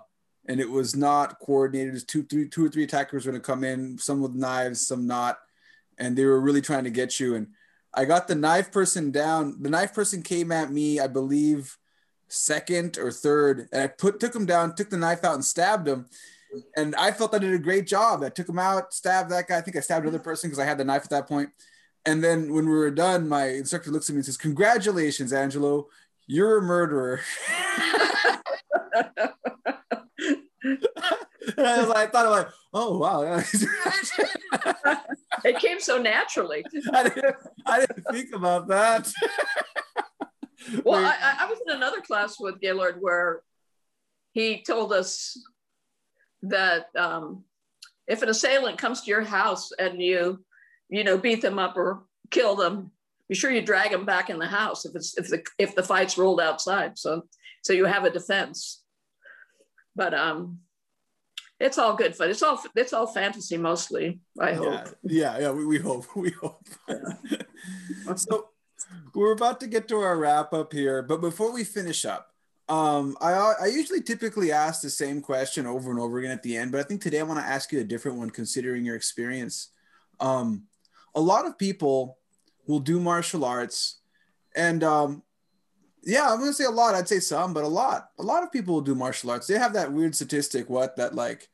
and it was not coordinated. There's two, three, two or three attackers were going to come in, some with knives, some not, and they were really trying to get you. And I got the knife person down. The knife person came at me, I believe, second or third, and I put took him down, took the knife out, and stabbed him. And I felt I did a great job. I took him out, stabbed that guy. I think I stabbed another person because I had the knife at that point. And then when we were done, my instructor looks at me and says, Congratulations, Angelo, you're a murderer. and I was like, I thought I'm like, oh wow. it came so naturally. I didn't, I didn't think about that. well, I, I, was in another class with Gaylord where he told us that um, if an assailant comes to your house and you you know, beat them up or kill them, be sure you drag them back in the house if it's if the if the fight's rolled outside. So so you have a defense. But um it's all good fun. It's all it's all fantasy mostly. I hope. Yeah, yeah, yeah we, we hope. We hope. Yeah. so we're about to get to our wrap up here, but before we finish up, um, I I usually typically ask the same question over and over again at the end, but I think today I want to ask you a different one considering your experience. Um, a lot of people will do martial arts and um, yeah i'm gonna say a lot. I'd say some but a lot. A lot of people will do martial arts. They have that weird statistic what that like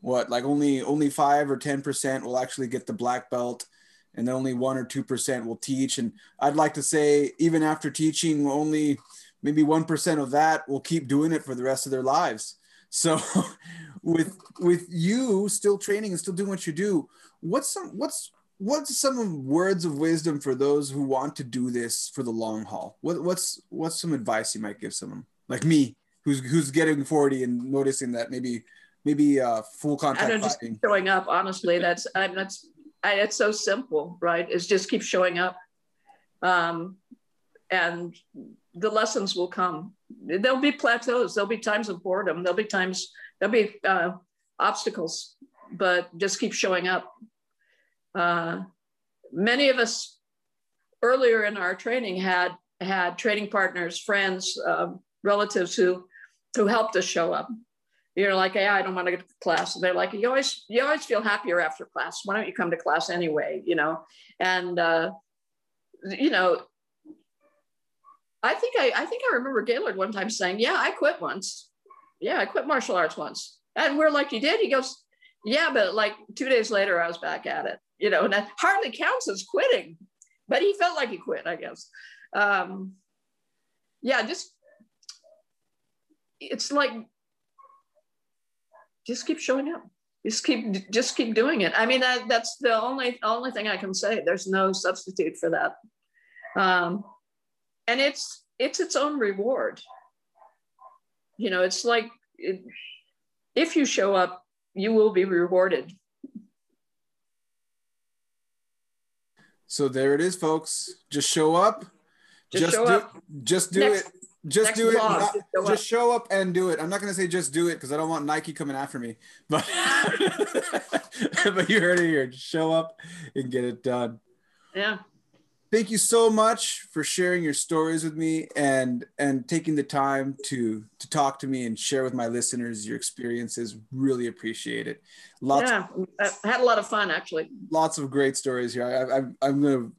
what like only only five or ten percent will actually get the black belt and then only one or two percent will teach. And i'd like to say even after teaching only maybe one percent of that will keep doing it for the rest of their lives. So with with you still training and still doing what you do what's some what's what's some words of wisdom for those who want to do this for the long haul what, what's what's some advice you might give someone like me who's who's getting 40 and noticing that maybe maybe uh, full contact I know, just showing up. Honestly, that's I, that's I, it's so simple, right? It's just keep showing up, um, and the lessons will come. There'll be plateaus. There'll be times of boredom. There'll be times. There'll be uh, obstacles, but just keep showing up. Uh, many of us earlier in our training had had training partners, friends, uh, relatives who who helped us show up you're like, yeah, I don't want to get to class. And they're like, you always, you always feel happier after class. Why don't you come to class anyway? You know, and uh, you know, I think I, I think I remember Gaylord one time saying, yeah, I quit once. Yeah, I quit martial arts once. And we're like, you did? He goes, yeah, but like two days later, I was back at it. You know, that hardly counts as quitting, but he felt like he quit, I guess. Um, yeah, just it's like just keep showing up. Just keep just keep doing it. I mean that, that's the only only thing i can say. There's no substitute for that. Um, and it's it's its own reward. You know it's like it, if you show up you will be rewarded so there it is folks just show up just, just show do, up just do Next, it just do it. Not, just, show, just show up and do it. I'm not going to say just do it because I don't want Nike coming after me. But but you heard it here. Just show up and get it done. Yeah. Thank you so much for sharing your stories with me and and taking the time to to talk to me and share with my listeners your experiences. Really appreciate it. Lots. Yeah, I had a lot of fun actually. Lots of great stories here. I, I, I'm gonna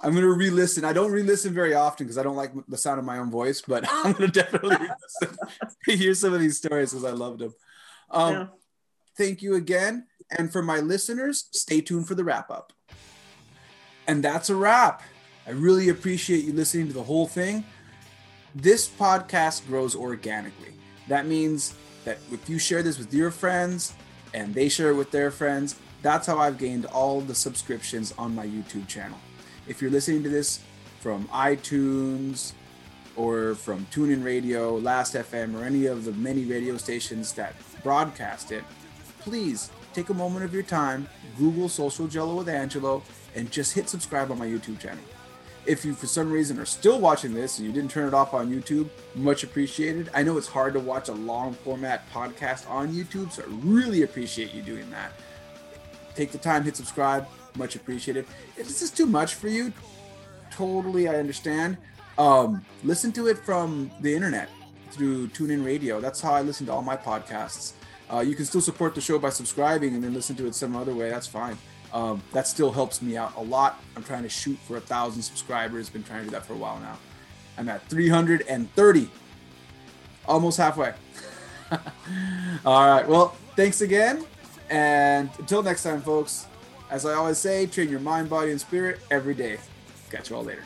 I'm gonna re-listen. I don't re-listen very often because I don't like the sound of my own voice, but I'm gonna definitely hear some of these stories because I loved them. Um, yeah. Thank you again, and for my listeners, stay tuned for the wrap up. And that's a wrap. I really appreciate you listening to the whole thing. This podcast grows organically. That means that if you share this with your friends and they share it with their friends, that's how I've gained all the subscriptions on my YouTube channel. If you're listening to this from iTunes or from TuneIn Radio, Last FM, or any of the many radio stations that broadcast it, please take a moment of your time, Google Social Jello with Angelo, and just hit subscribe on my YouTube channel. If you, for some reason, are still watching this and you didn't turn it off on YouTube, much appreciated. I know it's hard to watch a long format podcast on YouTube, so I really appreciate you doing that. Take the time, hit subscribe, much appreciated. If this is too much for you, totally I understand. Um, listen to it from the internet through TuneIn Radio. That's how I listen to all my podcasts. Uh, you can still support the show by subscribing and then listen to it some other way. That's fine. Um, that still helps me out a lot. I'm trying to shoot for a thousand subscribers. Been trying to do that for a while now. I'm at 330, almost halfway. all right. Well, thanks again, and until next time, folks. As I always say, train your mind, body, and spirit every day. Catch you all later.